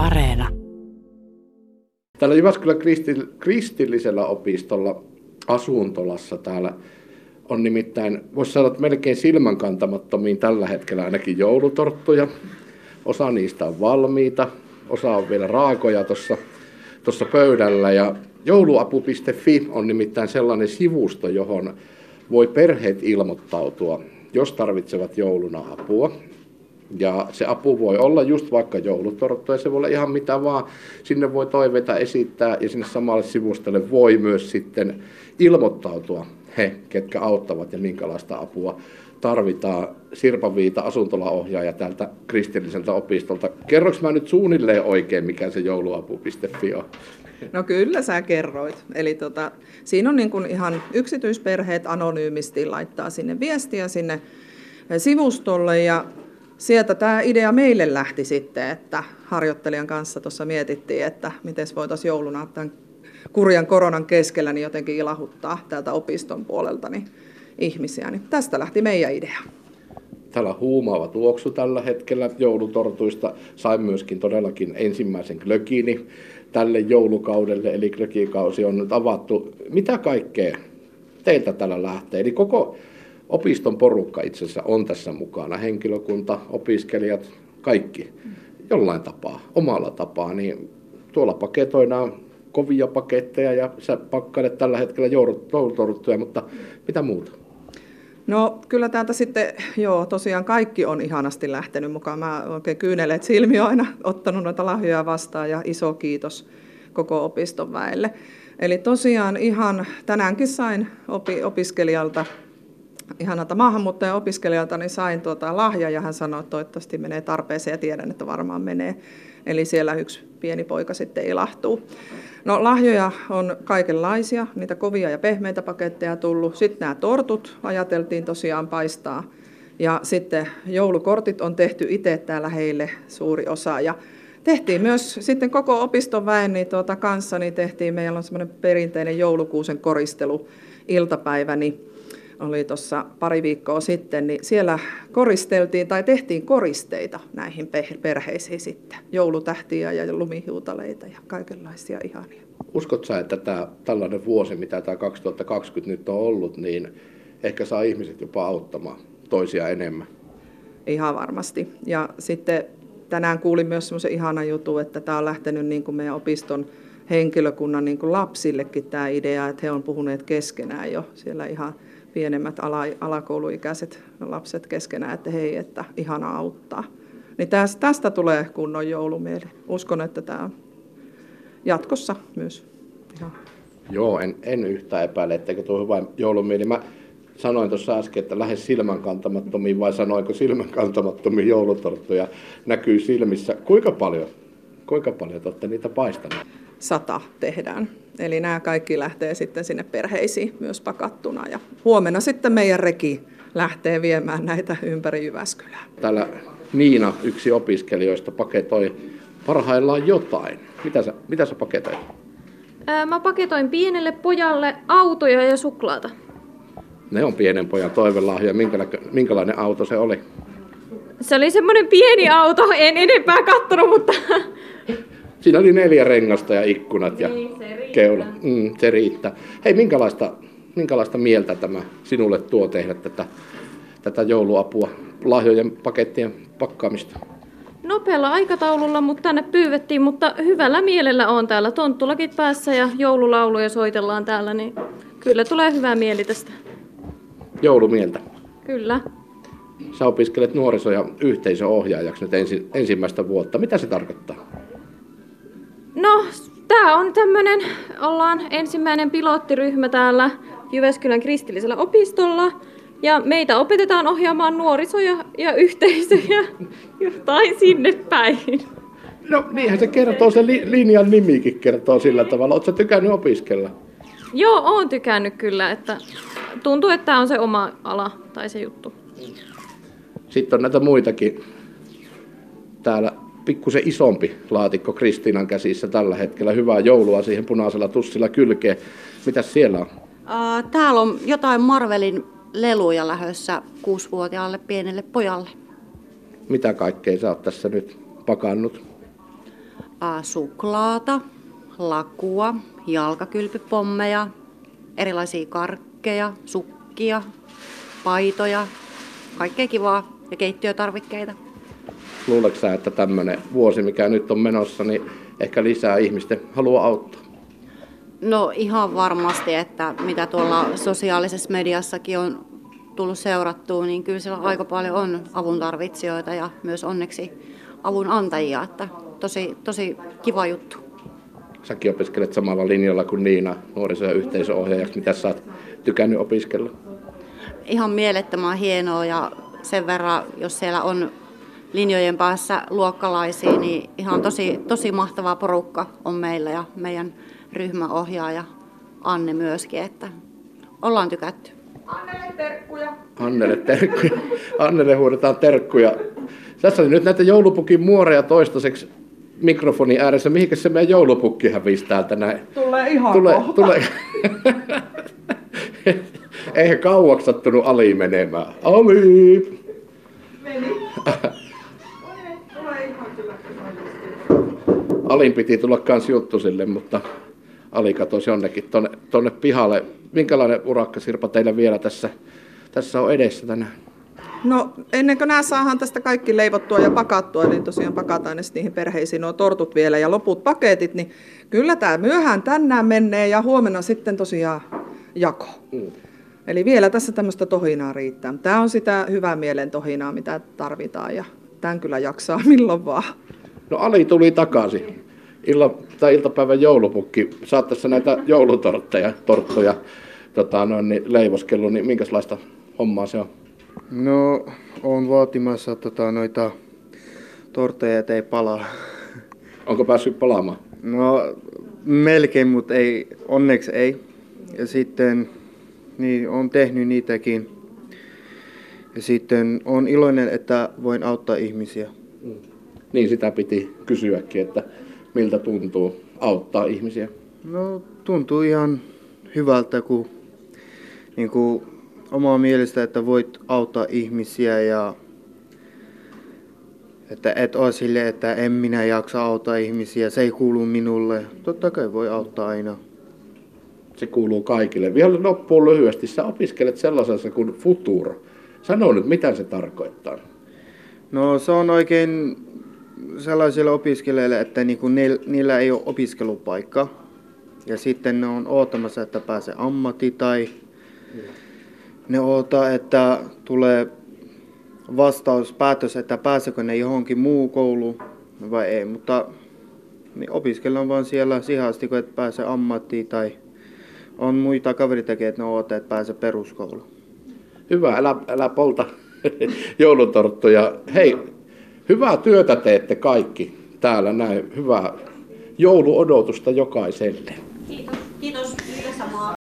Areena. Täällä Jyväskylän kristillisellä opistolla asuntolassa täällä on nimittäin, voisi sanoa, että melkein silmänkantamattomiin tällä hetkellä ainakin joulutorttuja. Osa niistä on valmiita, osa on vielä raakoja tuossa tuossa pöydällä. Ja jouluapu.fi on nimittäin sellainen sivusto, johon voi perheet ilmoittautua, jos tarvitsevat jouluna apua. Ja se apu voi olla just vaikka joulutorttu ja se voi olla ihan mitä vaan. Sinne voi toiveita esittää ja sinne samalle sivustolle voi myös sitten ilmoittautua he, ketkä auttavat ja minkälaista apua tarvitaan. Sirpa Viita, asuntolaohjaaja täältä kristilliseltä opistolta. Kerroks mä nyt suunnilleen oikein, mikä se jouluapu.fi on? No kyllä sä kerroit. Eli tota, siinä on niin kuin ihan yksityisperheet anonyymisti laittaa sinne viestiä sinne sivustolle ja sieltä tämä idea meille lähti sitten, että harjoittelijan kanssa tuossa mietittiin, että miten voitaisiin jouluna tämän kurjan koronan keskellä niin jotenkin ilahuttaa täältä opiston puolelta niin ihmisiä. Niin tästä lähti meidän idea. Täällä huumaava tuoksu tällä hetkellä joulutortuista. Sain myöskin todellakin ensimmäisen glökini tälle joulukaudelle, eli glökikausi on nyt avattu. Mitä kaikkea teiltä täällä lähtee? Eli koko opiston porukka itse asiassa on tässä mukana, henkilökunta, opiskelijat, kaikki jollain tapaa, omalla tapaa, niin tuolla paketoidaan kovia paketteja ja sä pakkailet tällä hetkellä joulutorttuja, mutta mitä muuta? No kyllä täältä sitten, joo, tosiaan kaikki on ihanasti lähtenyt mukaan. Mä oikein kyyneleet silmi aina ottanut noita lahjoja vastaan ja iso kiitos koko opiston väelle. Eli tosiaan ihan tänäänkin sain opi, opiskelijalta, ihanalta maahanmuuttajan opiskelijalta, niin sain tuota lahja ja hän sanoi, että toivottavasti menee tarpeeseen ja tiedän, että varmaan menee. Eli siellä yksi pieni poika sitten ilahtuu. No lahjoja on kaikenlaisia, niitä kovia ja pehmeitä paketteja tullut. Sitten nämä tortut ajateltiin tosiaan paistaa. Ja sitten joulukortit on tehty itse täällä heille suuri osa. Ja tehtiin myös sitten koko opiston väen niin tuota kanssa, niin tehtiin, meillä on semmoinen perinteinen joulukuusen koristelu iltapäivä, niin oli tuossa pari viikkoa sitten, niin siellä koristeltiin tai tehtiin koristeita näihin perheisiin sitten. Joulutähtiä ja lumihiutaleita ja kaikenlaisia ihania. Uskot sä, että tämä tällainen vuosi, mitä tämä 2020 nyt on ollut, niin ehkä saa ihmiset jopa auttamaan toisia enemmän? Ihan varmasti. Ja sitten tänään kuulin myös semmoisen ihanan jutun, että tämä on lähtenyt niin kuin meidän opiston henkilökunnan niin kuin lapsillekin tämä idea, että he on puhuneet keskenään jo siellä ihan pienemmät ala, alakouluikäiset lapset keskenään, että hei, että ihana auttaa. Niin tästä, tästä tulee kunnon joulumieli. Uskon, että tämä on jatkossa myös ihan. Joo, en, en yhtään epäile, etteikö tuo hyvä joulumieli. Mä sanoin tuossa äsken, että lähes silmänkantamattomiin, vai sanoinko silmänkantamattomiin joulutorttuja näkyy silmissä. Kuinka paljon, kuinka paljon te olette niitä paistaneet? Sata tehdään. Eli nämä kaikki lähtee sitten sinne perheisiin myös pakattuna. Ja huomenna sitten meidän reki lähtee viemään näitä ympäri Jyväskylää. Täällä Niina, yksi opiskelijoista, paketoi parhaillaan jotain. Mitä sä, mitä sä paketoit? mä paketoin pienelle pojalle autoja ja suklaata. Ne on pienen pojan toivelahja. Minkälainen auto se oli? Se oli semmoinen pieni auto, en enempää kattonut, mutta Siinä oli neljä rengasta ja ikkunat ja niin, keula. Mm, se riittää. Hei, minkälaista, minkälaista mieltä tämä sinulle tuo tehdä tätä, tätä jouluapua, lahjojen pakettien pakkaamista? Nopealla aikataululla, mutta tänne pyydettiin, mutta hyvällä mielellä on täällä. Tonttulakit päässä ja joululauluja soitellaan täällä, niin kyllä tulee hyvää mieli tästä. Joulumieltä? Kyllä. Sä opiskelet nuoriso- ja yhteisöohjaajaksi nyt ensi, ensimmäistä vuotta. Mitä se tarkoittaa? No, tämä on tämmöinen, ollaan ensimmäinen pilottiryhmä täällä Jyväskylän kristillisellä opistolla. Ja meitä opetetaan ohjaamaan nuorisoja ja yhteisöjä jotain sinne päin. No niinhän se kertoo, se li- linjan nimikin kertoo sillä tavalla. Oletko tykännyt opiskella? Joo, oon tykännyt kyllä, että tuntuu, että tämä on se oma ala tai se juttu. Sitten on näitä muitakin täällä pikkusen isompi laatikko Kristiinan käsissä tällä hetkellä. Hyvää joulua siihen punaisella tussilla kylkeen. Mitäs siellä on? Täällä on jotain Marvelin leluja lähössä kuusivuotiaalle pienelle pojalle. Mitä kaikkea sä oot tässä nyt pakannut? ää, suklaata, lakua, jalkakylpypommeja, erilaisia karkkeja, sukkia, paitoja, kaikkea kivaa ja keittiötarvikkeita. Luuletko että tämmöinen vuosi, mikä nyt on menossa, niin ehkä lisää ihmisten halua auttaa? No ihan varmasti, että mitä tuolla sosiaalisessa mediassakin on tullut seurattua, niin kyllä siellä aika paljon on avun tarvitsijoita ja myös onneksi avun antajia, että tosi, tosi kiva juttu. Säkin opiskelet samalla linjalla kuin Niina nuoriso- ja yhteisöohjaajaksi. Mitä sä oot tykännyt opiskella? Ihan mielettömän hienoa ja sen verran, jos siellä on linjojen päässä luokkalaisia, niin ihan tosi, tosi mahtava porukka on meillä ja meidän ryhmäohjaaja Anne myöskin, että ollaan tykätty. Annelle terkkuja. Annelle terkkuja. Annelle huudetaan terkkuja. Tässä oli nyt näitä joulupukin muoreja toistaiseksi mikrofonin ääressä. Mihinkä se meidän joulupukki hävisi täältä näin? Tulee ihan Tule, kohta. tule. Eihän kauaksi sattunut Ali menemään. Ali! Meni. Tulee ihan kyllä. Alin piti tulla kans juttusille, mutta Ali katosi jonnekin tonne, tonne pihalle. Minkälainen urakka Sirpa teillä vielä tässä, tässä on edessä tänään? No ennen kuin nämä saadaan tästä kaikki leivottua ja pakattua, niin tosiaan pakataan ne niihin perheisiin nuo tortut vielä ja loput paketit, niin kyllä tämä myöhään tänään menee ja huomenna sitten tosiaan jako. Mm. Eli vielä tässä tämmöistä tohinaa riittää. Tämä on sitä hyvää mielen tohinaa, mitä tarvitaan ja tämän kyllä jaksaa milloin vaan. No Ali tuli takaisin. Illa, tai iltapäivän joulupukki. Saat tässä näitä joulutortteja, torttoja tota, noin, niin leivoskellut, niin minkälaista hommaa se on? No, on vaatimassa tota, noita tortteja, et ei palaa. Onko päässyt palaamaan? No, melkein, mutta ei, onneksi ei. Ja sitten, niin on tehnyt niitäkin. Ja sitten on iloinen, että voin auttaa ihmisiä. Niin sitä piti kysyäkin, että miltä tuntuu auttaa ihmisiä. No, tuntuu ihan hyvältä, kun niin kuin, omaa mielestä, että voit auttaa ihmisiä ja että et ole sille, että en minä jaksa auttaa ihmisiä, se ei kuulu minulle. Totta kai voi auttaa aina. Se kuuluu kaikille. Vielä loppuun lyhyesti. Sä opiskelet sellaisessa kuin Futuro. Sano nyt, mitä se tarkoittaa. No se on oikein sellaisille opiskelijoille, että niinku niil- niillä ei ole opiskelupaikka. Ja sitten ne on odottamassa, että pääsee ammatti tai ne odottaa, että tulee vastaus, päätös, että pääsekö ne johonkin muu kouluun vai ei. Mutta niin opiskellaan vaan siellä siihen asti, kun et pääse ammattiin tai on muita kaveritakin, että ne odottaa, että pääsee peruskouluun. Hyvä, älä, älä polta joulutorttuja. Hei, hyvää työtä teette kaikki täällä näin. Hyvää jouluodotusta jokaiselle. Kiitos.